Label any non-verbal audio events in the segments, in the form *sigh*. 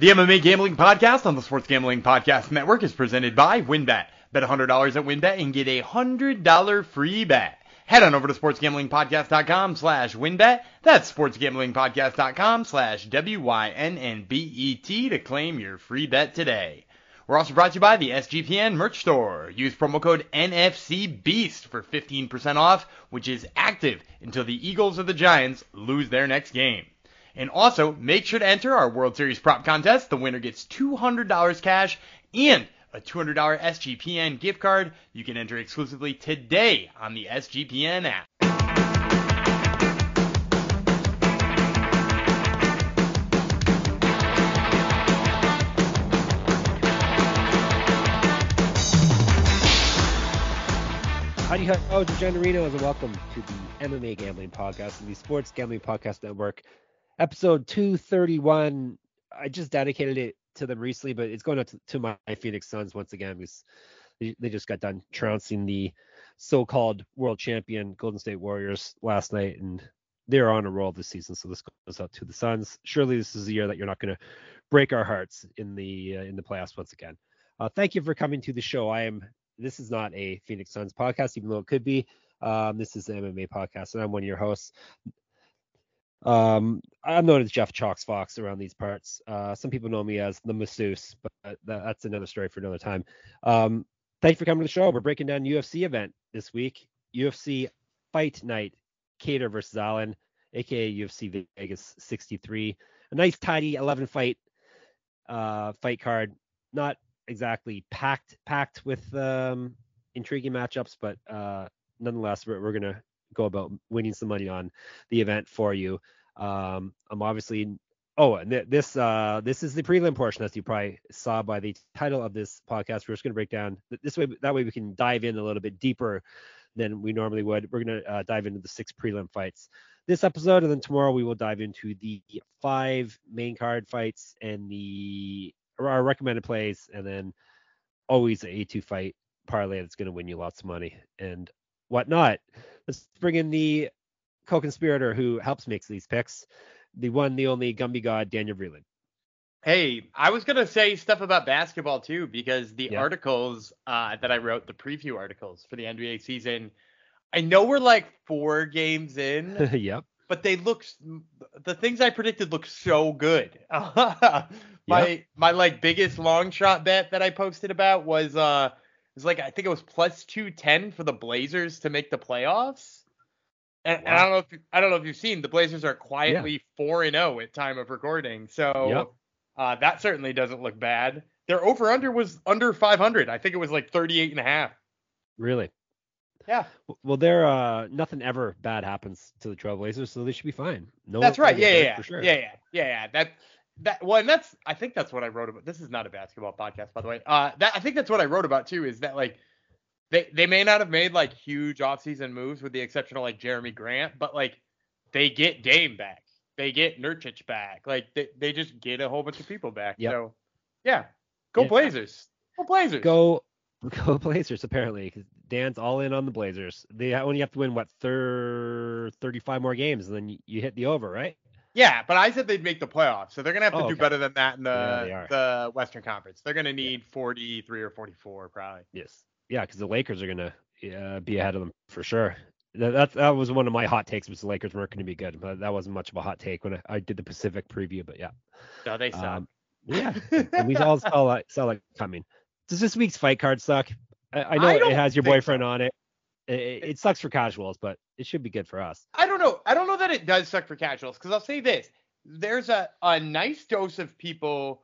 The MMA Gambling Podcast on the Sports Gambling Podcast Network is presented by WynnBET. Bet $100 at WynnBET and get a $100 free bet. Head on over to sportsgamblingpodcast.com slash wynnbet. That's sportsgamblingpodcast.com slash W-Y-N-N-B-E-T to claim your free bet today. We're also brought to you by the SGPN merch store. Use promo code NFCBEAST for 15% off, which is active until the Eagles or the Giants lose their next game. And also, make sure to enter our World Series prop contest. The winner gets $200 cash and a $200 SGPN gift card. You can enter exclusively today on the SGPN app. Howdy, ho, DeGenerinos, and welcome to the MMA Gambling Podcast and the Sports Gambling Podcast Network, episode 231. I just dedicated it to them recently, but it's going out to, to my Phoenix Suns once again because they, just got done trouncing the so-called world champion Golden State Warriors last night, and they're on a roll this season. So this goes out to the Suns. Surely this is a year that you're not going to break our hearts in the uh, in the playoffs once again. Uh, thank you for coming to the show. I am. This is not a Phoenix Suns podcast, even though it could be. Um, this is an MMA podcast, and I'm one of your hosts. Um, I'm known as Jeff Chalks Fox around these parts. Uh, some people know me as the masseuse, but that, that's another story for another time. Um, thank you for coming to the show. We're breaking down UFC event this week. UFC Fight Night, Kattar versus Allen, aka UFC Vegas 63. A nice tidy 11 fight uh, fight card. Not exactly packed packed with um, intriguing matchups, but uh, nonetheless, we're, we're gonna go about winning some money on the event for you. Um, I'm obviously oh, and th- this uh, this is the prelim portion, as you probably saw by the title of this podcast. We're just gonna break down this way. That way we can dive in a little bit deeper than we normally would. We're gonna uh, dive into the six prelim fights this episode, and then tomorrow we will dive into the five main card fights and the our recommended plays, and then always a A2 fight parlay that's going to win you lots of money and whatnot. Let's bring in the co-conspirator who helps make these picks, the one, the only Gumby God, Daniel Vreeland. Hey, I was gonna say stuff about basketball too because the Yeah. articles uh, that I wrote, the preview articles for the NBA season, I know we're like four games in, *laughs* yep. but they look the things I predicted look so good. *laughs* my my like biggest long shot bet that I posted about was uh was like I think it was plus two ten for the Blazers to make the playoffs. And, and I don't know if you- I don't know if you've seen the Blazers are quietly four and zero at time of recording, so Yep. uh, that certainly doesn't look bad. Their over under was under 500. I think it was like 38 and a half. Really. Yeah, Well, there, uh, nothing ever bad happens to the Trailblazers, so they should be fine. No, that's right. Yeah, yeah, yeah, sure. yeah, yeah, yeah, yeah. That that well, and that's I think that's what I wrote about. This is not a basketball podcast, by the way. Uh, that I think that's what I wrote about too. Is that like they they may not have made like huge offseason moves with the exception of like Jerami Grant, but like they get Dame back, they get Nurkic back, like they they just get a whole bunch of people back. Yep. So yeah, go Yeah. Blazers, go Blazers. Go, go Blazers. Apparently, 'cause Dan's all in on the Blazers. They only have to win what thir- 35 more games, and then you, you hit the over, right? Yeah, but I said they'd make the playoffs, so they're gonna have to Oh, do okay. better than that in the Yeah, the Western Conference. They're gonna need 43 or 44 probably. Yes. Yeah, because the Lakers are gonna uh, be ahead of them for sure. That, that that was one of my hot takes was the Lakers weren't going to be good, but that wasn't much of a hot take when I, I did the Pacific preview. But yeah, No, they suck. um, yeah, and we all *laughs* saw that saw that coming. Does this week's fight card suck? I, I know I it has your boyfriend so. on it. It, it. it sucks for casuals, but it should be good for us. I don't know. That it does suck for casuals because I'll say this: there's a a nice dose of people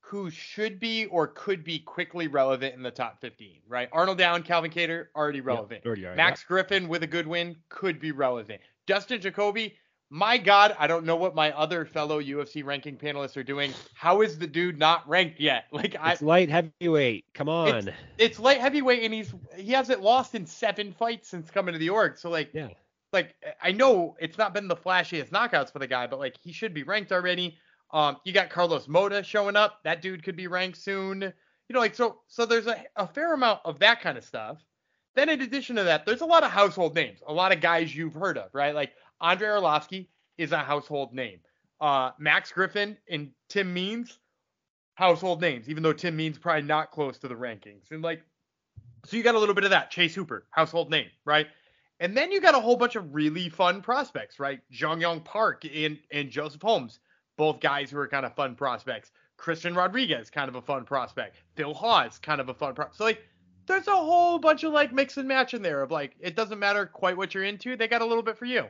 who should be or could be quickly relevant in the top 15. Right? Arnold Down, Calvin Kattar, already relevant. already are, Max Griffin with a good win could be relevant. Dustin Jacoby, my God, I don't know what my other fellow UFC ranking panelists are doing. How is the dude not ranked yet? *laughs* Like I, It's light heavyweight. Come on. it's light heavyweight and he's he hasn't lost in seven fights since coming to the org. So like Yeah. Like I know it's not been the flashiest knockouts for the guy, but like he should be ranked already. Um, you got Carlos Mota showing up. That dude could be ranked soon. You know, like so so there's a, a fair amount of that kind of stuff. Then in addition to that, there's a lot of household names, a lot of guys you've heard of, right? Like Andre Arlovski is a household name. Uh, Max Griffin and Tim Means, household names, even though Tim Means probably not close to the rankings. And like, so you got a little bit of that. Chase Hooper, household name, right? And then you got a whole bunch of really fun prospects, right? Jun Yong Park and, and Joseph Holmes, both guys who are kind of fun prospects. Christian Rodriguez, kind of a fun prospect. Phil Hawes, kind of a fun prospect. So like, there's a whole bunch of like mix and match in there of like, it doesn't matter quite what you're into. They got a little bit for you.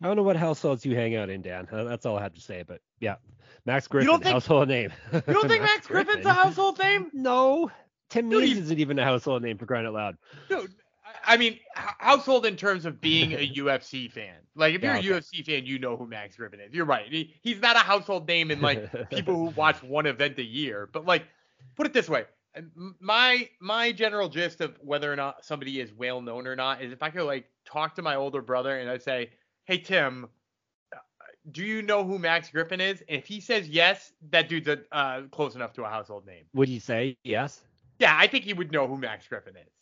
I don't know what households you hang out in, Dan. That's all I have to say. But yeah, Max Griffin, don't think- household name. You don't think *laughs* Max Griffin's a household name? No. Tim Dude, he's- isn't even a household name for crying out loud. Dude, I mean, household in terms of being a *laughs* UFC fan. Like, if you're Yeah, a UFC fan, you know who Max Griffin is. You're right. He, he's not a household name in like *laughs* people who watch one event a year. But like, put it this way: my my general gist of whether or not somebody is well known or not is if I could like talk to my older brother and I'd say, "Hey Tim, uh, do you know who Max Griffin is?" And if he says yes, that dude's a, uh, close enough to a household name. Would you say yes? Yeah, I think he would know who Max Griffin is.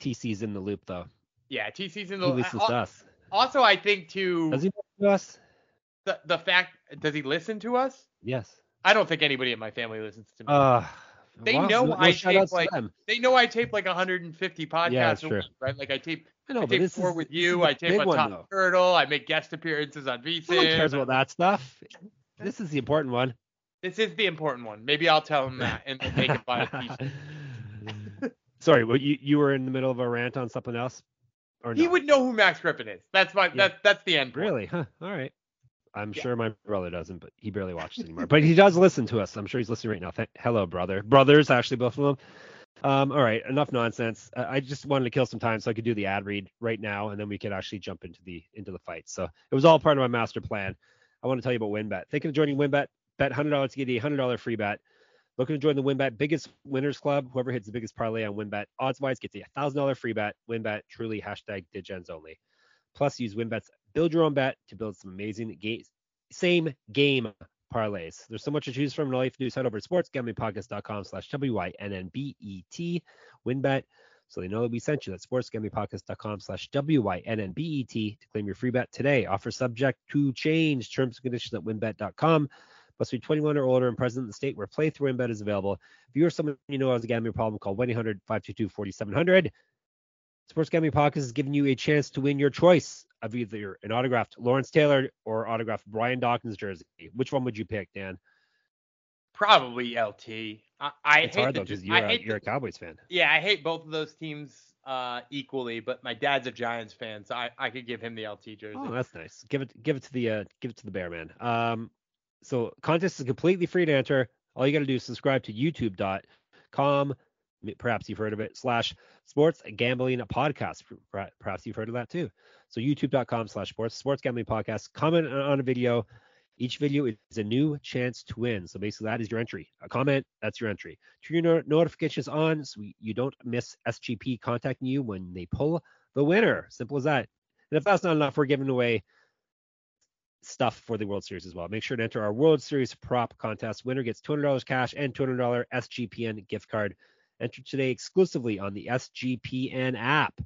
TC's in the loop though. Yeah, TC's in the loop. He listens uh, to us. Also, I think too Does he listen to us? the the fact does he listen to us? Yes. I don't think anybody in my family listens to me. Uh, They well, know no, I tape, like, them. they know I tape like 150 podcasts Yeah, a week, right? Like I tape, I know, I tape four is, with you. I tape on Top though. Turtle. I make guest appearances on VSIN. No one cares about that stuff. This is the important one. This is the important one. Maybe I'll tell him that and they can buy a *laughs* t-shirt. Sorry, what you you were in the middle of a rant on something else, or He would know who Max Griffin is. That's my Yeah. that that's the end. point. Really? Huh. All right. I'm Yeah. sure my brother doesn't, but he barely watches anymore. but he does listen to us. I'm sure he's listening right now. Th- Hello, brother. Brothers, actually, both of them. Um, all right, enough nonsense. Uh, I just wanted to kill some time so I could do the ad read right now, and then we could actually jump into the into the fight. So it was all part of my master plan. I want to tell you about WynnBET. Thinking of joining WynnBET? Bet $100 to get a $100 free bet. Looking to join the WynnBET Biggest Winners Club? Whoever hits the biggest parlay on WynnBET, odds-wise, gets a $1,000 free bet. WynnBET, truly hashtag Digens only. Plus, use WynnBET's Build Your Own Bet to build some amazing ga- same game parlays. There's so much to choose from. And all you have to do is head over to sportsgamblingpodcast.com slash W-Y-N-N-B-E-T. WynnBET. So they know that we sent you. That's sportsgamblingpodcast.com slash W-Y-N-N-B-E-T to claim your free bet today. Offer subject to change. Terms and conditions at wynnbet.com. Must be 21 or older and present in the state where playthrough embed is available. If you or someone you know has a gambling problem, call 1-800-522-4700. Sports Gambling Podcast is giving you a chance to win your choice of either an autographed Lawrence Taylor or autographed Brian Dawkins jersey. Which one would you pick, Dan? Probably LT. I, I It's hate hard the- though because you're, a, you're a Cowboys fan. Yeah, I hate both of those teams uh, equally, but my dad's a Giants fan, so I, I could give him the LT jersey. Oh, that's nice. Give it give it to the uh, give it to the bear man. Um, so contest is completely free to enter. All you got to do is subscribe to YouTube.com. Perhaps you've heard of it. Slash Sports Gambling Podcast. Perhaps you've heard of that too. So YouTube.com slash Sports Sports Gambling Podcast. Comment on- a video. Each video is a new chance to win. So basically, that is your entry. A comment, that's your entry. Turn your no- notifications on so you don't miss SGP contacting you when they pull the winner. Simple as that. And if that's not enough, we're giving away stuff for the World Series as well. Make sure to enter our World Series prop contest. Winner gets $200 cash and $200 SGPN gift card. Enter today exclusively on the SGPN app.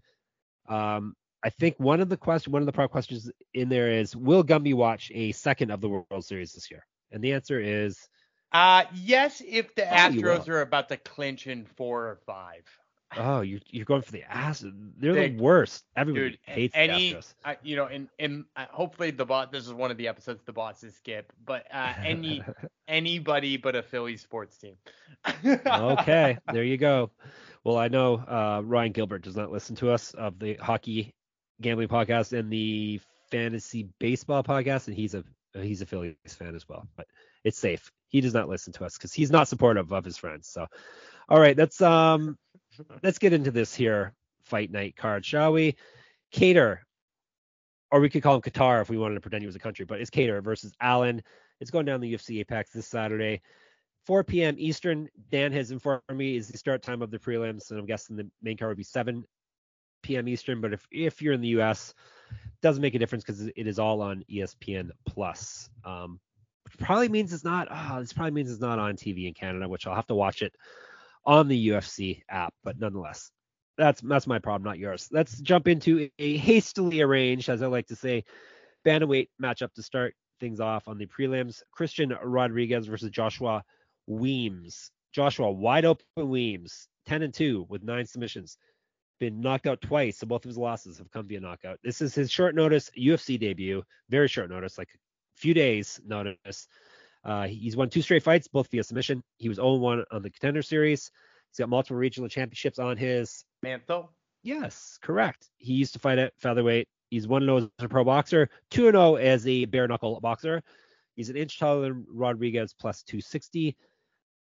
Um, I think one of the question, one of the prop questions in there is, will Gumby watch a second of the World Series this year? And the answer is Uh, yes, if the Astros are about to clinch in four or five. Oh, you're you're going for the ass. They're They- the worst. Everybody Dude, hates any, the Astros. uh, you know, and and uh, hopefully the bot. This is one of the episodes the bosses skip, but uh, any *laughs* anybody but a Philly sports team. okay, *laughs* there you go. Well, I know uh, Ryan Gilbert does not listen to us of the hockey gambling podcast and the fantasy baseball podcast, and he's a he's a Phillies fan as well. But it's safe. He does not listen to us because he's not supportive of his friends. So, all right, let's um let's get into this here fight night card, shall we? Kattar, or we could call him Qatar if we wanted to pretend he was a country, but it's Kattar versus Allen. It's going down the UFC Apex this Saturday. 4 p.m. Eastern. Dan has informed me is the start time of the prelims, and I'm guessing the main card would be 7 p.m. Eastern. But if if you're in the U.S., doesn't make a difference because it is all on ESPN Plus. Um, probably means it's not. Oh, this probably means it's not on TV in Canada, which I'll have to watch it on the UFC app. But nonetheless, that's that's my problem, not yours. Let's jump into a hastily arranged, as I like to say, bantamweight matchup to start things off on the prelims. Christian Rodriguez versus Joshua Weems. Joshua, wide open Weems, 10 and 2 with nine submissions. Been knocked out twice, so both of his losses have come via knockout. This is his short notice UFC debut, very short notice, like a few days notice. Uh, he's won two straight fights, both via submission. He was 0-1 on the Contender Series. He's got multiple regional championships on his mantle. Yes, correct. He used to fight at featherweight. He's 1-0 as a pro boxer, 2-0 as a bare knuckle boxer. He's an inch taller than Rodriguez, plus 260.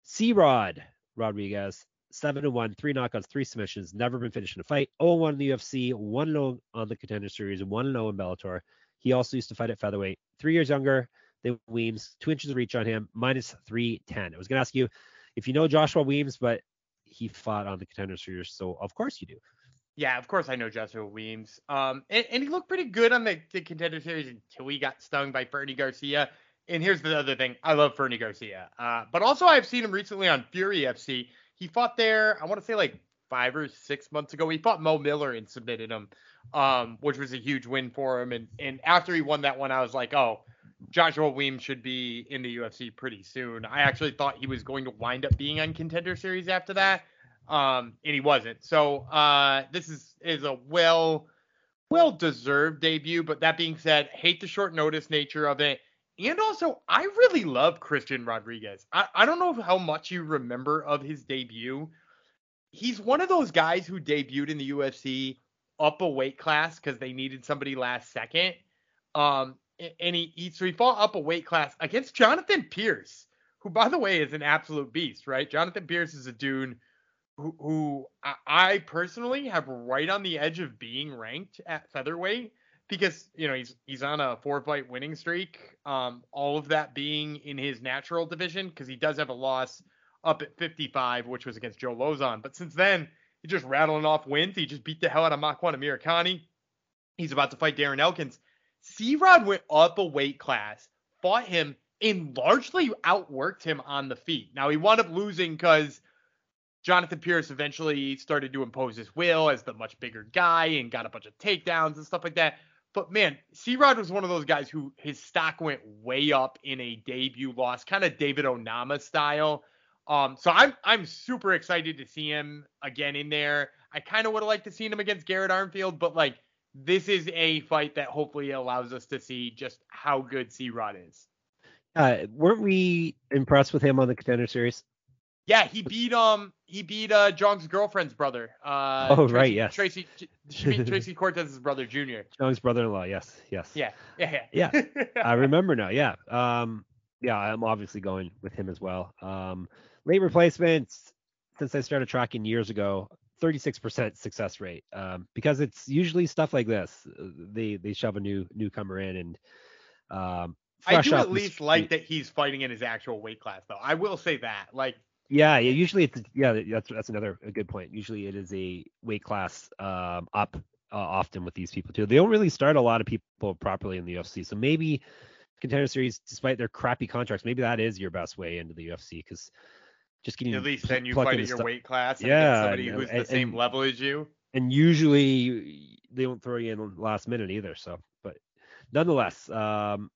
C Rod Rodriguez, 7 1, three knockouts, three submissions, never been finished in a fight. 0 1 in the UFC, 1 0 on the Contender Series, 1 0 in Bellator. He also used to fight at featherweight, three years younger than Weems, two inches of reach on him, minus 310. I was going to ask you if you know Joshua Weems, but he fought on the Contender Series, so of course you do. Yeah, of course I know Joshua Weems. Um, and, and he looked pretty good on the, the Contender Series until he got stung by Fernie Garcia. And here's the other thing. I love Fernie Garcia. Uh, but also I've seen him recently on Fury FC. He fought there, I want to say like five or six months ago. He fought Mo Miller and submitted him, um, which was a huge win for him. And and after he won that one, I was like, oh, Joshua Weems should be in the UFC pretty soon. I actually thought he was going to wind up being on Contender Series after that, um, and he wasn't. So uh, this is is a well well deserved debut. But that being said, hate the short notice nature of it. And also, I really love Christian Rodriguez. I, I don't know how much you remember of his debut. He's one of those guys who debuted in the UFC up a weight class because they needed somebody last second. Um, and he, he so he fought up a weight class against Jonathan Pearce, who by the way is an absolute beast, right? Jonathan Pearce is a dude who, who I, personally have right on the edge of being ranked at featherweight because you know he's he's on a four fight winning streak. Um, all of that being in his natural division because he does have a loss up at 55, which was against Joe Lauzon. But since then, he's just rattling off wins. He just beat the hell out of Makwan Amirkhani. He's about to fight Darren Elkins. C Rod went up a weight class, fought him, and largely outworked him on the feet. Now he wound up losing because Jonathan Pearce eventually started to impose his will as the much bigger guy and got a bunch of takedowns and stuff like that. But man, C Rod was one of those guys who his stock went way up in a debut loss, kind of David Onama style. Um, so I'm I'm super excited to see him again in there. I kind of would have liked to see him against Garrett Armfield, but like this is a fight that hopefully allows us to see just how good C Rod is. Uh, weren't we impressed with him on the contender series? Yeah, he beat um he beat uh Jong's girlfriend's brother. Uh, oh Tracy, right, yes. Tracy *laughs* Tracy Cortez's brother, Junior. Jong's brother-in-law. Yes, yes. Yeah, yeah, yeah. yeah. I *laughs* remember now. Yeah. Um. Yeah, I'm obviously going with him as well. Um. Late replacements. Since I started tracking years ago, 36% success rate. Um. Because it's usually stuff like this. They they shove a new newcomer in and um. I do at least like that he's fighting in his actual weight class, though. I will say that. Like yeah, yeah. Usually it's yeah. That's that's another a good point. Usually it is a weight class um, up uh, often with these people too. They don't really start a lot of people properly in the UFC. So maybe contender series, despite their crappy contracts, maybe that is your best way into the UFC because just getting at least then you fight at your weight class. And yeah, somebody who's and, the same and, level as you. And usually they don't throw you in last minute either. So, but nonetheless, um,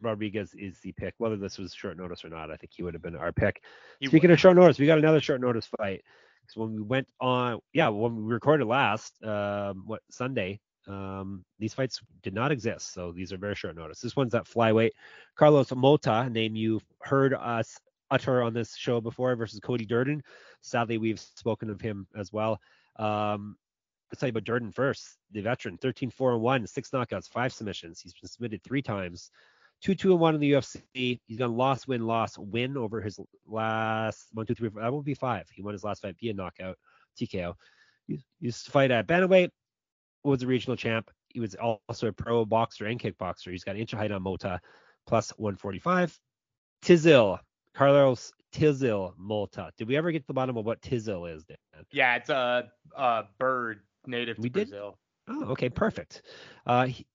Rodriguez is the pick. Whether this was short notice or not, I think he would have been our pick. He Speaking would. of short notice, we got another short notice fight. So when we went on, yeah, when we recorded last, um, what Sunday, um, these fights did not exist. So these are very short notice. This one's at flyweight. Carlos Mota, name you've heard us utter on this show before, versus Cody Durden. Sadly, we've spoken of him as well. Um, let's tell you about Durden first. The veteran, 13 4 and 1, six knockouts, five submissions. He's been submitted three times two two and one in the UFC. He's gone loss win loss win over his last one two three four. That will be five. He won his last fight via knockout TKO. He used to fight at bantamweight. Was a regional champ. He was also a pro boxer and kickboxer. He's got an inch of height on Mota, plus 145. Tiziu, Carlos Tiziu Mota. Did we ever get to the bottom of what Tiziu is, Dan? Yeah, it's a, a bird native to we Brazil. Did? Oh, okay, perfect. Uh, he,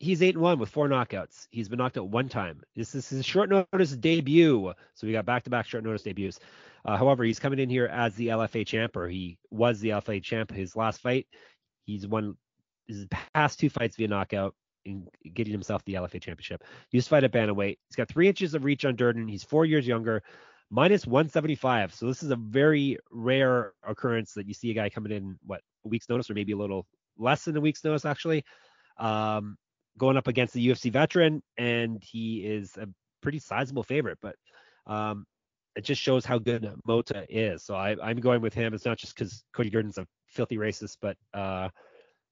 he's eight and one with four knockouts. He's been knocked out one time. This is his short notice debut. So we got back to back short notice debuts. Uh, however, he's coming in here as the LFA champ, or he was the LFA champ. His last fight, he's won his past two fights via knockout getting himself the LFA championship. He used to fight at bantamweight. He's got three inches of reach on Durden. He's four years younger, minus 175. So this is a very rare occurrence that you see a guy coming in what a week's notice or maybe a little less than a week's notice actually, um, going up against the UFC veteran, and he is a pretty sizable favorite. But um, it just shows how good Mota is. So I, am going with him. It's not just because Cody Durden's a filthy racist, but uh,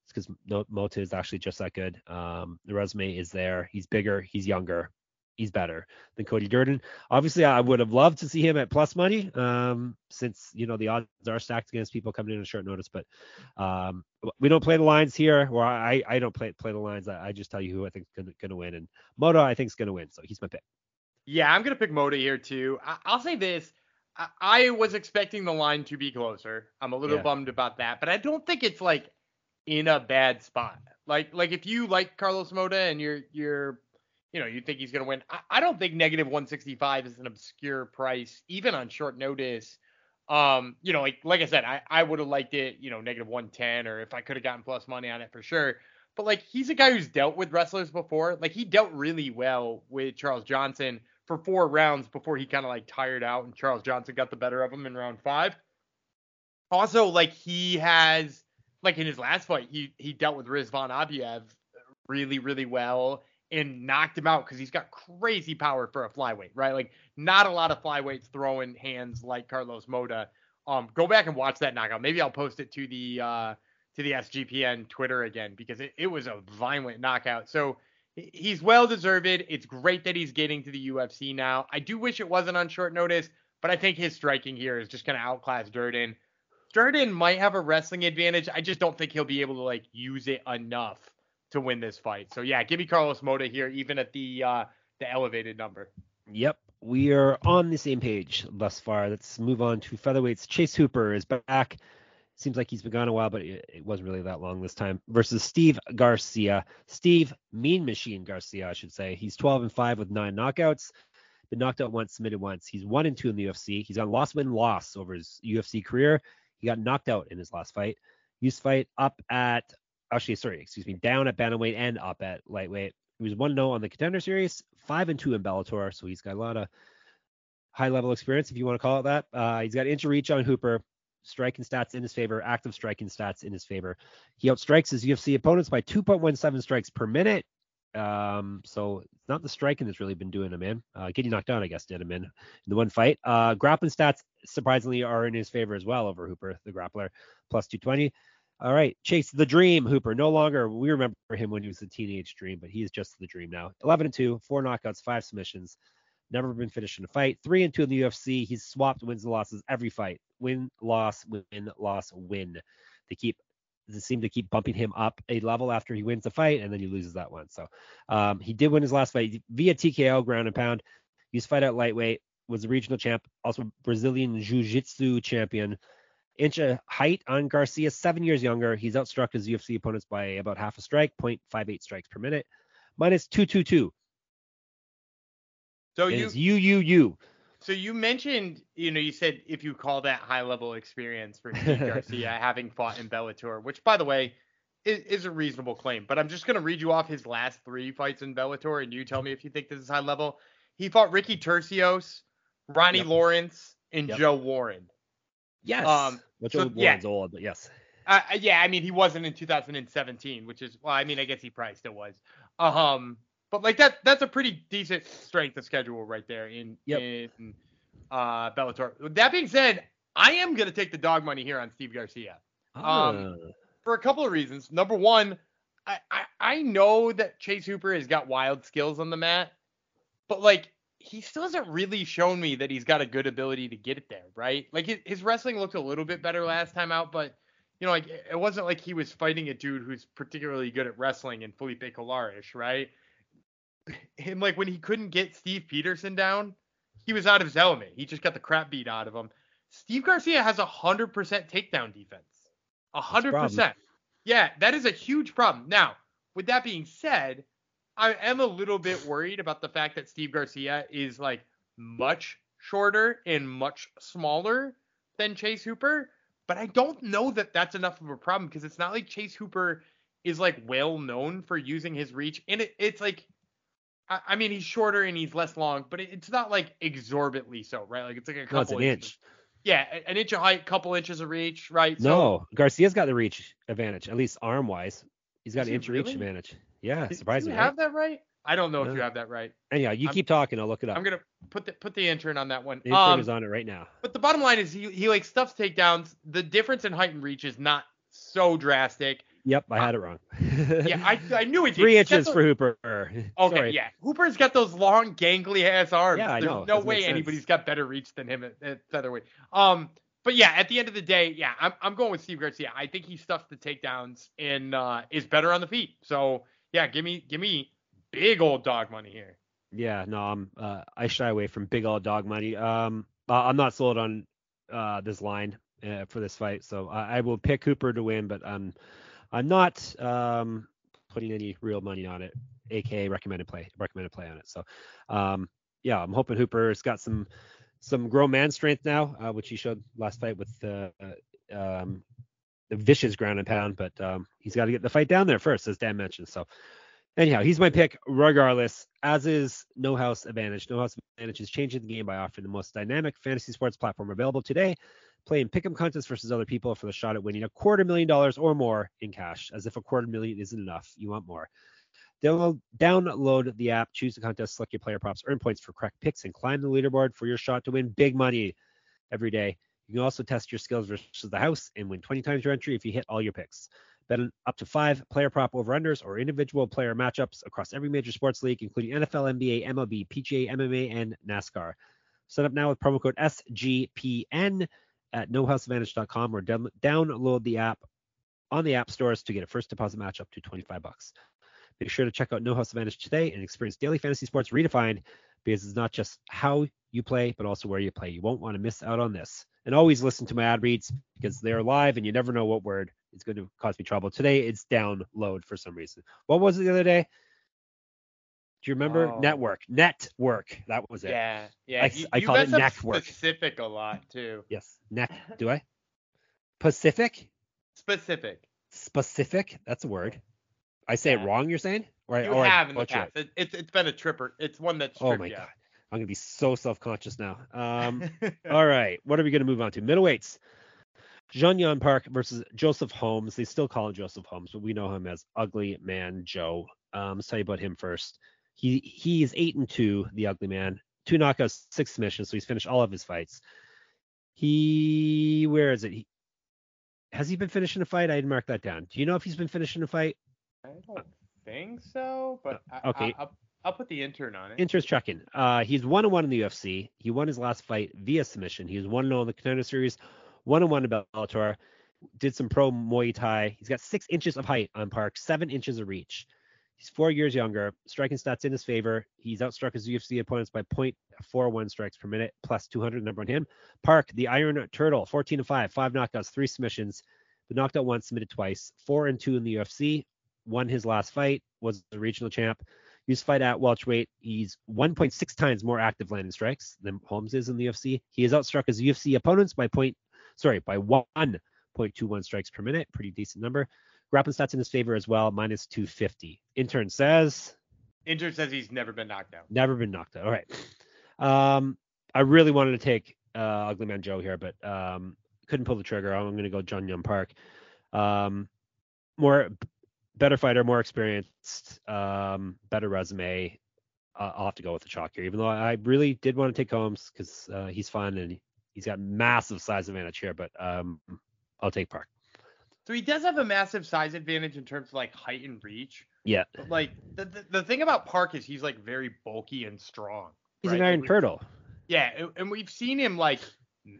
it's because Mota is actually just that good. Um, the resume is there. He's bigger. He's younger he's better than Cody Durden. Obviously, I would have loved to see him at plus money, um, since you know the odds are stacked against people coming in on short notice. But um, we don't play the lines here, or I I don't play play the lines. I, I just tell you who I think is going to win, and Mota I think is going to win, so he's my pick. Yeah, I'm going to pick Mota here too. I, will say this. I, I, was expecting the line to be closer. I'm a little yeah. bummed about that, but I don't think it's like in a bad spot. Like like if you like Carlos Mota and you're you're you know, you think he's going to win. I, I, don't think negative 165 is an obscure price, even on short notice. Um, you know, like like I said, I, I would have liked it, you know, negative 110, or if I could have gotten plus money on it for sure. But like he's a guy who's dealt with wrestlers before. Like he dealt really well with Charles Johnson for four rounds before he kind of like tired out and Charles Johnson got the better of him in round five. Also, like he has like in his last fight, he he dealt with Rizvan Abuev really, really well and knocked him out because he's got crazy power for a flyweight, right? Like not a lot of flyweights throwing hands like Carlos Mota. Um, go back and watch that knockout. Maybe I'll post it to the uh, to the SGPN Twitter again because it, it was a violent knockout. So he's well deserved. It's great that he's getting to the UFC now. I do wish it wasn't on short notice, but I think his striking here is just going to outclass Durden. Durden might have a wrestling advantage. I just don't think he'll be able to like use it enough to win this fight. So yeah, give me Carlos Mota here, even at the uh, the elevated number. Yep, we are on the same page thus far. Let's move on to featherweights. Chase Hooper is back. Seems like he's been gone a while, but it, it wasn't really that long this time. Versus Steve Garcia, Steve Mean Machine Garcia, I should say. He's 12 and 5 with nine knockouts. Been knocked out once, submitted once. He's one and two in the UFC. He's on loss win loss over his UFC career. He got knocked out in his last fight. Used to fight up at actually, sorry, excuse me, down at bantamweight and up at lightweight. He was 1 0 on the contender series, 5 and 2 in Bellator. So he's got a lot of high level experience, if you want to call it that. Uh, he's got inch of reach on Hooper, striking stats in his favor, active striking stats in his favor. He outstrikes his UFC opponents by 2.17 strikes per minute. Um, so it's not the striking that's really been doing him in. Uh, getting knocked down, I guess, did him in, in the one fight. Uh, grappling stats surprisingly are in his favor as well over Hooper, the grappler, plus 220. All right, Chase the Dream Hooper. No longer we remember him when he was a teenage dream, but he's just the dream now. 11 and 2, four knockouts, five submissions. Never been finished in a fight. Three and two in the UFC. He's swapped wins and losses every fight. Win, loss, win, loss, win. They keep they seem to keep bumping him up a level after he wins the fight and then he loses that one. So um, he did win his last fight via TKO ground and pound. He's fight out lightweight, was a regional champ, also Brazilian Jiu-Jitsu champion inch of height on Garcia, seven years younger. He's outstruck his UFC opponents by about half a strike, 0.58 strikes per minute, minus 222. So you you you you. So you mentioned, you know, you said if you call that high level experience for *laughs* Steve Garcia having fought in Bellator, which by the way is, is, a reasonable claim. But I'm just gonna read you off his last three fights in Bellator, and you tell me if you think this is high level. He fought Ricky Turcios, Ronnie yep. Lawrence, and yep. Joe Warren. Yes. Um, which so, yeah. old, but yes. Uh, uh, yeah, I mean he wasn't in 2017, which is well, I mean I guess he probably still was. Um, but like that that's a pretty decent strength of schedule right there in yep. in uh Bellator. That being said, I am gonna take the dog money here on Steve Garcia. Um, uh. for a couple of reasons. Number one, I, I I know that Chase Hooper has got wild skills on the mat, but like he still hasn't really shown me that he's got a good ability to get it there, right? Like his, his wrestling looked a little bit better last time out, but you know, like it wasn't like he was fighting a dude who's particularly good at wrestling and Felipe Colares, right? And like when he couldn't get Steve Peterson down, he was out of his element. He just got the crap beat out of him. Steve Garcia has a hundred percent takedown defense. A hundred percent. Yeah, that is a huge problem. Now, with that being said, I am a little bit worried about the fact that Steve Garcia is like much shorter and much smaller than Chase Hooper, but I don't know that that's enough of a problem because it's not like Chase Hooper is like well known for using his reach, and it, it's like I, I mean, he's shorter and he's less long, but it, it's not like exorbitantly so, right? Like it's like a couple. No, it's an inches. inch. Yeah, an inch of height, couple inches of reach, right? So, No, Garcia's got the reach advantage, at least arm wise. He's got an inch reach advantage. Yeah, do- do surprisingly. you right? have that right? I don't know if you have that right. Anyhow, you I'm- keep talking. I'll look it up. I'm gonna put the put the intern on that one. The intern Um, is on it right now. But the bottom line is he he like stuffs takedowns. The difference in height and reach is not so drastic. Yep, I had it wrong. Yeah, I I knew it. Three inches those- for Hooper. *laughs* Okay, Sorry. yeah. Hooper's got those long, gangly ass arms. Yeah, I There's know. no way anybody's got better reach than him at, at featherweight. Um, but yeah, at the end of the day, yeah, I'm I'm going with Steve Garcia. I think he stuffs the takedowns and uh, is better on the feet. So yeah, give me give me big old dog money here. Yeah, no, I'm uh, I shy away from big old dog money. Um, uh, I'm not sold on uh this line uh, for this fight, so I, I will pick Hooper to win, but I'm I'm not um putting any real money on it. aka recommended play recommended play on it. So um yeah, I'm hoping Hooper's got some some grown man strength now, uh, which he showed last fight with uh, um the vicious ground and pound, but um, he's got to get the fight down there first, as Dan mentioned. So anyhow, he's my pick regardless, as is No House Advantage. No House Advantage is changing the game by offering the most dynamic fantasy sports platform available today. Play in pick'em contests versus other people for the shot at winning a quarter million dollars or more in cash. As if a quarter million isn't enough, you want more. Download, download the app, choose the contest, select your player props, earn points for correct picks, and climb the leaderboard for your shot to win big money every day. You can also test your skills versus the house and win 20 times your entry if you hit all your picks. Bet up to five player prop over unders or individual player matchups across every major sports league, including NFL, NBA, MLB, PGA, MMA, and NASCAR. Sign up now with promo code SGPN at nohouseadvantage.com or down- download the app on the app stores to get a first deposit match up to 25 bucks. Make sure to check out No House Advantage today and experience daily fantasy sports redefined because it's not just how you play, but also where you play. You won't want to miss out on this. And always listen to my ad reads because they're live and you never know what word is going to cause me trouble. Today it's download for some reason. What was it the other day? Do you remember? Oh. Network. Network. That was it. Yeah, yeah. I- you, I call it network. up neck work. Specific a lot too. Yes. Net. *laughs* Do I? Pacific? Specific. Specific? That's a word. I say Yeah. it wrong, you're saying? Right. You or I have in the butcher it? past. It, it's it's been a tripper. It's one that's Oh my god. I'm gonna be so self-conscious now. Um, *laughs* all right, what are we gonna move on to? Middleweights. Jun Yong Park versus Joseph Holmes. They still call him Joseph Holmes, but we know him as Ugly Man Joe. Um, let's tell you about him first. He he is eight and two, the Ugly Man. Two knockouts, six submissions, so he's finished all of his fights. He where is it? He, has he been finishing a fight? I didn't mark that down. Do you know if he's been finishing a fight? I don't think so, but I, okay. I, will I'll put the intern on it. Interest checking. Uh, he's one and one in the UFC. He won his last fight via submission. He was one and zero in the contender series, one and one in Bellator. Did some pro Muay Thai. He's got six inches of height on Park, seven inches of reach. He's four years younger. Striking stats in his favor. He's outstruck his UFC opponents by 0.41 strikes per minute, plus 200 number on him. Park, the Iron Turtle, 14 and five, five knockouts, three submissions. But knocked out once, submitted twice. Four and two in the UFC. Won his last fight. Was the regional champ. Used to fight at welterweight. He's 1.6 times more active landing strikes than Holmes is in the UFC. He has outstruck his UFC opponents by point, sorry, by 1.21 strikes per minute. Pretty decent number. Grappling stats in his favor as well, minus 250. Intern says Intern says he's never been knocked out. never been knocked out. All right. Um, I really wanted to take uh, Ugly Man Joe here, but um, couldn't pull the trigger. I'm going to go Jun Yong Park. Um, more better fighter, more experienced, um, better resume. Uh, I'll have to go with the chalk here, even though I really did want to take Holmes because uh, he's fun and he's got massive size advantage here. But um, I'll take Park. So he does have a massive size advantage in terms of like height and reach. Yeah, But like the the, the thing about Park is he's like very bulky and strong. he's right? an Iron Turtle. Yeah, and- and we've seen him like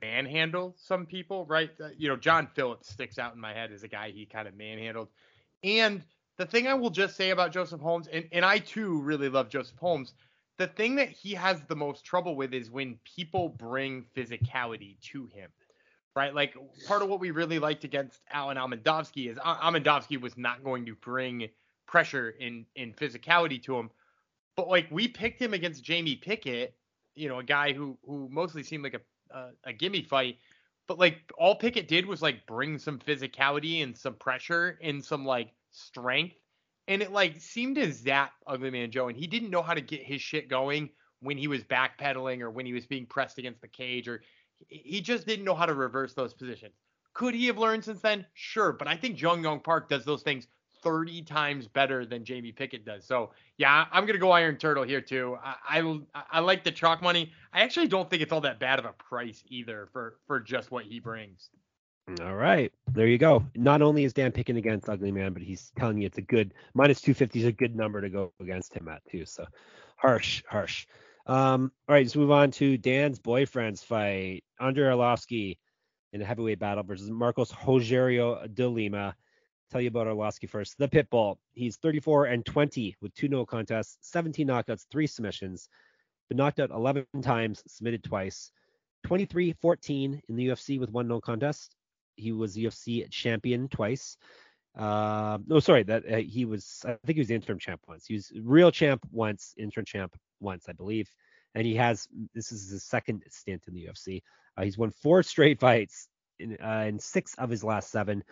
manhandle some people, right? Uh, You know, John Phillips sticks out in my head as a guy he kind of manhandled. And the thing I will just say about Joseph Holmes, and, and I too really love Joseph Holmes, the thing that he has the most trouble with is when people bring physicality to him. Right? Like part of what we really liked against Alen Amedovski is Almondovsky was not going to bring pressure in in physicality to him. But like we picked him against Jamie Pickett, you know, a guy who who mostly seemed like a a, a gimme fight, but like all Pickett did was like bring some physicality and some pressure and some like strength, and it like seemed to zap Ugly Man Joe, and he didn't know how to get his shit going when he was backpedaling or when he was being pressed against the cage, or he just didn't know how to reverse those positions. Could he have learned since then? Sure, but I think Jun Yong Park does those things 30 times better than Jamie Pickett does. So yeah, I'm gonna go Iron Turtle here too. I, I, I like the chalk money. I actually don't think it's all that bad of a price either for for just what he brings. All right, there you go. Not only is Dan picking against Ugly Man, but he's telling you it's a good minus 250 is a good number to go against him at too. So harsh, harsh. Um, all right, let's move on to Dan's boyfriend's fight. Andre Arlovski in a heavyweight battle versus Marcos Rogerio de Lima. Tell you about Arlovski first. The Pitbull. He's 34 and 20 with two no contests, 17 knockouts, three submissions. Been knocked out 11 times, submitted twice. 23 14 in the UFC with one no contest. He was UFC champion twice. Uh, no, sorry, that uh, he was. I think he was interim champ once. He was real champ once, interim champ once, I believe. And he has. This is his second stint in the UFC. Uh, he's won four straight fights in, uh, in six of his last seven.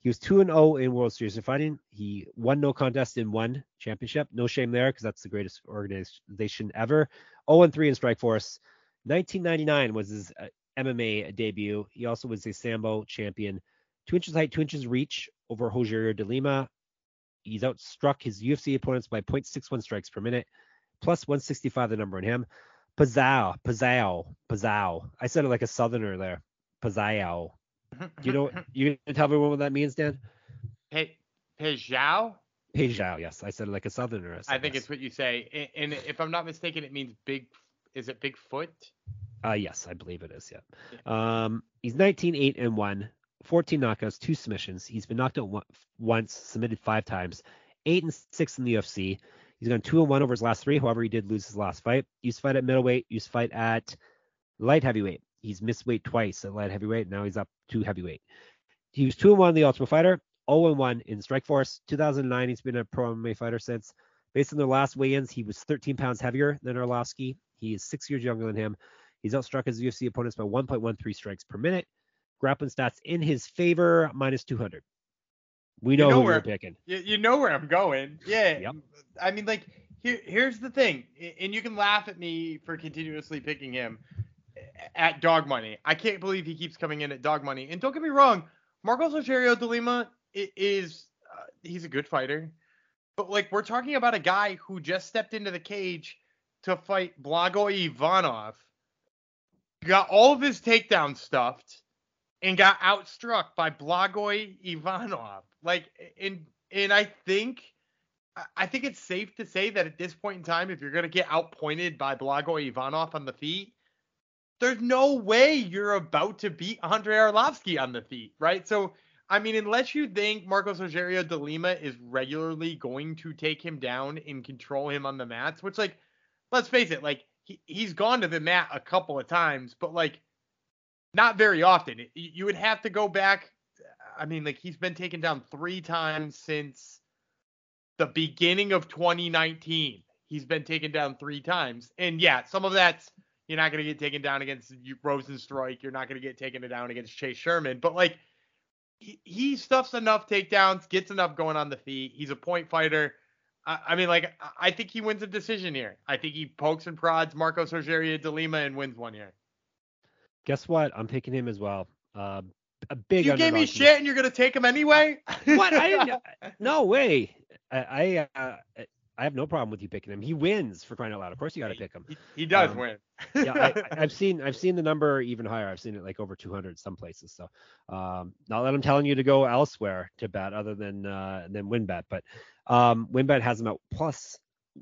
He was 2 and 0 in World Series of Fighting. He won no contest in one championship. No shame there because that's the greatest organization ever. 0 and 3 in Strikeforce. 1999 was his uh, MMA debut. He also was a Sambo champion. Two inches height, two inches reach over Rogerio de Lima. He's outstruck his UFC opponents by 0.61 strikes per minute, plus 165 the number on him. Pazao, Pazao, Pazao. I said it like a southerner there. Pazao. Do *laughs* you know? You can tell everyone what that means, Dan? Pe Pejao. Pejao. Yes, I said it like a southerner. I, I think it's what you say, and if I'm not mistaken, it means big. Is it Bigfoot? Uh, yes, I believe it is. Yeah. yeah. Um, he's 19, 8 and 1, 14 knockouts, two submissions. He's been knocked out once, submitted five times, eight and six in the UFC. He's gone two and one over his last three. However, he did lose his last fight. Used to fight at middleweight. Used to fight at light heavyweight. He's missed weight twice at light heavyweight. Now he's up to heavyweight. He was two and one in the Ultimate Fighter, 0 and one in Strikeforce. 2009, he's been a pro MMA fighter since. Based on their last weigh-ins, he was 13 pounds heavier than Arlovski. He is six years younger than him. He's outstruck his UFC opponents by 1.13 strikes per minute. Grappling stats in his favor, minus 200. We know, you know who where, you're picking. You, you know where I'm going. Yeah. Yep. I mean, like, here, here's the thing, and you can laugh at me for continuously picking him at dog money. I can't believe he keeps coming in at dog money. And don't get me wrong, Marcos Rogerio de Lima is uh, he's a good fighter, but like we're talking about a guy who just stepped into the cage to fight Blagoy Ivanov, got all of his takedown stuffed, and got outstruck by Blagoy Ivanov. Like, and and I think I think it's safe to say that at this point in time, if you're gonna get outpointed by Blagoy Ivanov on the feet, there's no way you're about to beat Andre Arlovski on the feet, right? So, I mean, unless you think Marcos Rogerio de Lima is regularly going to take him down and control him on the mats, which, like, let's face it, like, he, he's gone to the mat a couple of times, but, like, not very often. You would have to go back. I mean, like, he's been taken down three times since the beginning of 2019. He's been taken down three times. And yeah, some of that's you're not going to get taken down against Rozenstruik. You're not going to get taken down against Chase Sherman. But like, he, he stuffs enough takedowns, gets enough going on the feet. He's a point fighter. I, I mean, like, I think he wins a decision here. I think he pokes and prods Marcos Rogerio de Lima and wins one here. Guess what? I'm picking him as well. Uh, a big. You gave me shit, and you're gonna take him anyway. *laughs* what? I didn't. *laughs* no way. I, I uh, I have no problem with you picking him. He wins for crying out loud. Of course, you got to pick him. He, he does um, win. yeah, I, have *laughs* seen I've seen the number even higher. I've seen it like over 200 some places. So, um, not that I'm telling you to go elsewhere to bet other than uh, than WynnBET, but um, WynnBET has him at plus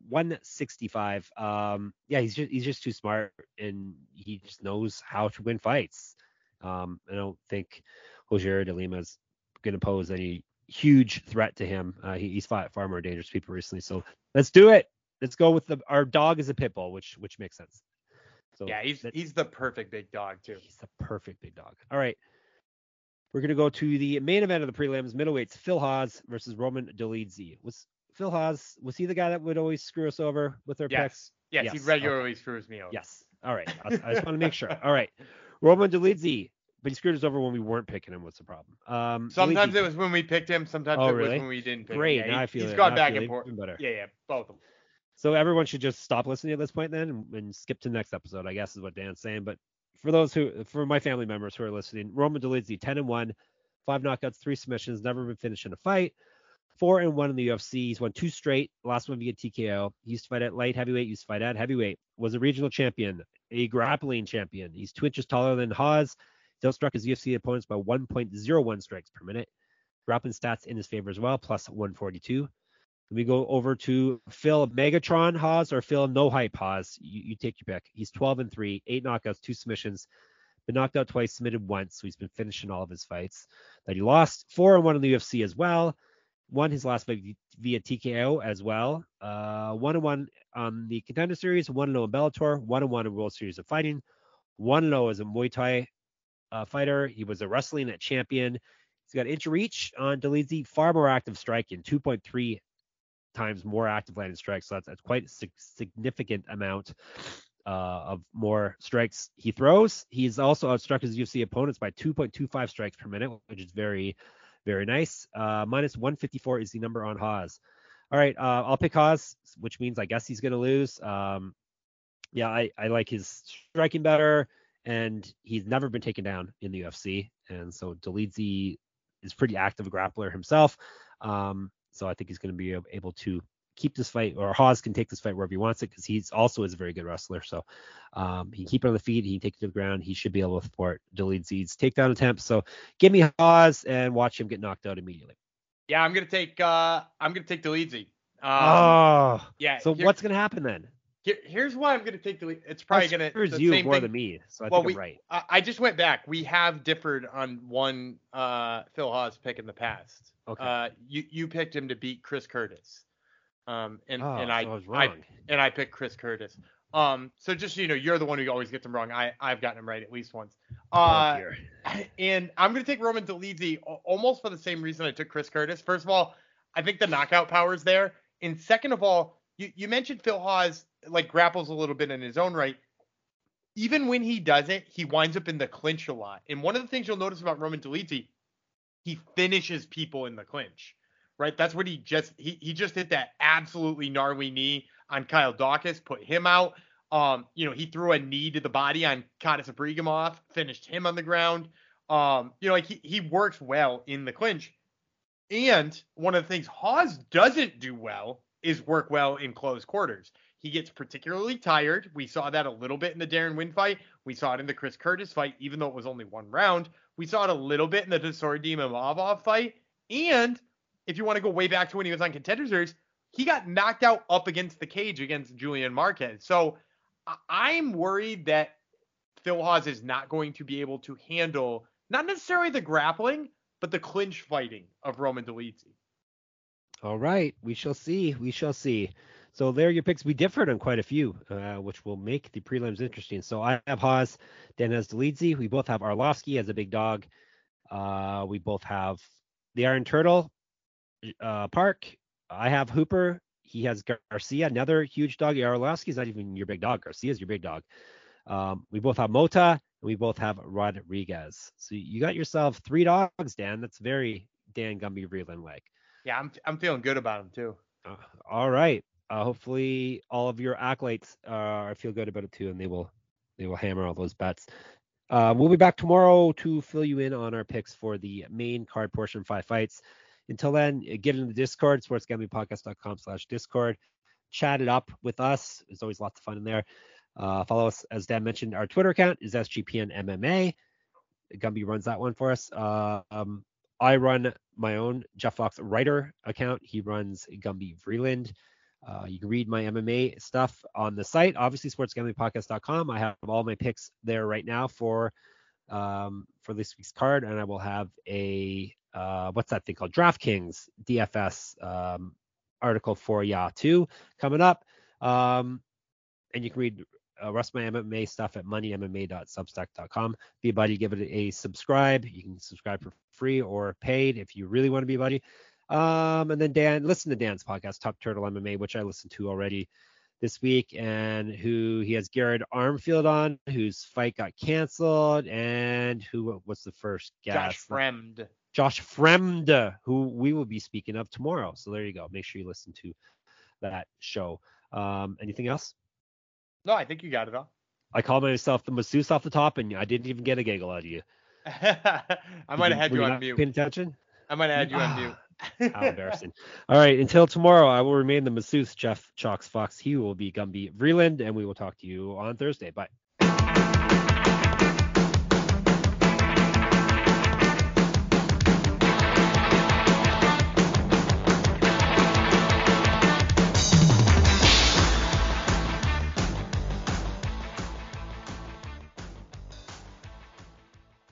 165. Um, yeah, he's just he's just too smart and he just knows how to win fights. Um, I don't think Rogerio de Lima is going to pose any huge threat to him. Uh, he, he's fought far more dangerous people recently. So let's do it. Let's go with the our dog is a pit bull, which which makes sense. So yeah, he's he's the perfect big dog too. He's the perfect big dog. All right. We're gonna go to the main event of the prelims, middleweights, Phil Hawes versus Roman Dolidze. Was Phil Hawes, was he the guy that would always screw us over with our yes. picks? Yes, yes, he regularly okay. screws me over. Yes. All right. I, I just want to make sure. All right. Roman Dolidze but he screwed us over when we weren't picking him. What's the problem? Um, Sometimes Luigi- it was when we picked him. Sometimes Oh, it really? was when we didn't pick Great, him. Yeah, now he- I feel he's it. gone Now back and forth. better. Yeah, yeah, both of them. So everyone should just stop listening at this point then and, and skip to the next episode, I guess is what Dan's saying. But for those who, for my family members who are listening, Roman Dolidze, 10 and 1, five knockouts, three submissions, never been finished in a fight. Four and one in the UFC. He's won two straight. Last one via TKO. He used to fight at light heavyweight. Used to fight at heavyweight. Was a regional champion, a grappling champion. He's two inches taller than Hawes. He's outstruck his UFC opponents by 1.01 strikes per minute. Grappling stats in his favor as well, plus 142. Then we go over to Phil Megatron Hawes or Phil No Hype Hawes. You, you take your pick. He's 12 and 3, eight knockouts, two submissions. Been knocked out twice, submitted once, so he's been finishing all of his fights that he lost. Four and one in the UFC as well. Won his last fight via TKO as well. Uh, one and one on the Contender Series, one and zero in Bellator, one and one in World Series of Fighting, one and zero as a Muay Thai uh, fighter. He was a wrestling champion. He's got inch reach on Dolidze, far more active striking, 2.3 times more active landing strikes. So that's, that's quite a sig- significant amount uh, of more strikes he throws. He's also outstruck his UFC opponents by 2.25 strikes per minute, which is very, very nice. Uh, minus 154 is the number on Hawes. All right, uh, I'll pick Hawes, which means I guess he's going to lose. Um, yeah, I, I like his striking better, and he's never been taken down in the UFC. And so Dolidze is pretty active a grappler himself. Um, so I think he's going to be able to keep this fight, or Hawes can take this fight wherever he wants it because he's also is a very good wrestler. So um, he can keep it on the feet, he can take it to the ground. He should be able to thwart Dolidze's takedown attempts. So give me Hawes and watch him get knocked out immediately. Yeah, I'm gonna take. uh I'm gonna take Dolidze. Um, oh, yeah. so here- what's going to happen then? Here, here's why I'm gonna take Dolidze. It's probably That gonna the you same more thing. than me, so I Well, think we- I'm right. I, I just went back. We have differed on one uh, Phil Hawes pick in the past. Okay. Uh, you you picked him to beat Chris Curtis. Um, and oh, and so I, I I and I picked Chris Curtis. Um, so just you know, you're the one who always gets them wrong. I I've gotten them right at least once. Oh, Uh, dear. *laughs* and I'm going to take Roman Dolidze almost for the same reason I took Chris Curtis. First of all, I think the knockout power is there. And second of all, you, you mentioned Phil Hawes like grapples a little bit in his own right. Even when he does it, he winds up in the clinch a lot. And one of the things you'll notice about Roman Dolidze, he finishes people in the clinch. Right? That's what he just he, he just hit that absolutely gnarly knee on Kyle Daukaus, put him out. Um, you know, he threw a knee to the body on Khadis Ibragimov, finished him on the ground. Um, you know, like he, he works well in the clinch. And one of the things Hawes doesn't do well is work well in close quarters. He gets particularly tired. We saw that a little bit in the Deron Winn fight. We saw it in the Chris Curtis fight, even though it was only one round. We saw it a little bit in the Nassourdine Imavov fight. And if you want to go way back to when he was on Contender Series, he got knocked out up against the cage against Julian Marquez. So I'm worried that Phil Hawes is not going to be able to handle not necessarily the grappling, but the clinch fighting of Roman Dolidze. All right, we shall see. We shall see. So there are your picks. We differed on quite a few, uh, which will make the prelims interesting. So I have Hawes, Dan has Dolidze. We both have Arlovski as a big dog. Uh, we both have the Iron Turtle, uh, Park. I have Hooper. He has Garcia, another huge dog. Arlovski's not even your big dog. Garcia's your big dog. Um, we both have Mota, and we both have Rodriguez. So you got yourself three dogs, Dan. That's very Dan Gumby Vreeland like. Yeah, I'm I'm feeling good about him too. Uh, all right. Uh, hopefully, all of your acolytes uh, feel good about it too, and they will they will hammer all those bets. Uh, we'll be back tomorrow to fill you in on our picks for the main card portion, five fights. Until then, uh, get in the Discord, sportsgamblingpodcast.com slash Discord. Chat it up with us. There's always lots of fun in there. Uh, follow us, as Dan mentioned, our Twitter account is SGPN MMA. Gumby runs that one for us. Uh, um, I run my own Jeff Fox writer account. He runs Gumby Vreeland. Uh, you can read my MMA stuff on the site, obviously sportsgamblingpodcast.com. I have all my picks there right now for um, for this week's card, and I will have a uh, what's that thing called DraftKings DFS um, article for Yahoo coming up. Um, and you can read uh, rest my MMA stuff at moneymma.substack.com. Be a buddy, give it a subscribe. You can subscribe for free or paid if you really want to be a buddy. Um, and then Dan, listen to Dan's podcast, Top Turtle MMA, which I listened to already. this week, and who he has Garrett Armfield on, whose fight got canceled, and who was the first guest? Josh Fremd. Josh Fremd, who we will be speaking of tomorrow. So there you go. Make sure you listen to that show. Um, anything else? No, I think you got it all. I called myself the masseuse off the top, and I didn't even get a giggle out of you. *laughs* I might have had you on mute. Paying attention? I might have had you on mute. *laughs* How embarrassing. All right. Until tomorrow, I will remain the masseuse, Jeff Chalks Fox. He will be Gumby Vreeland, and we will talk to you on Thursday. Bye.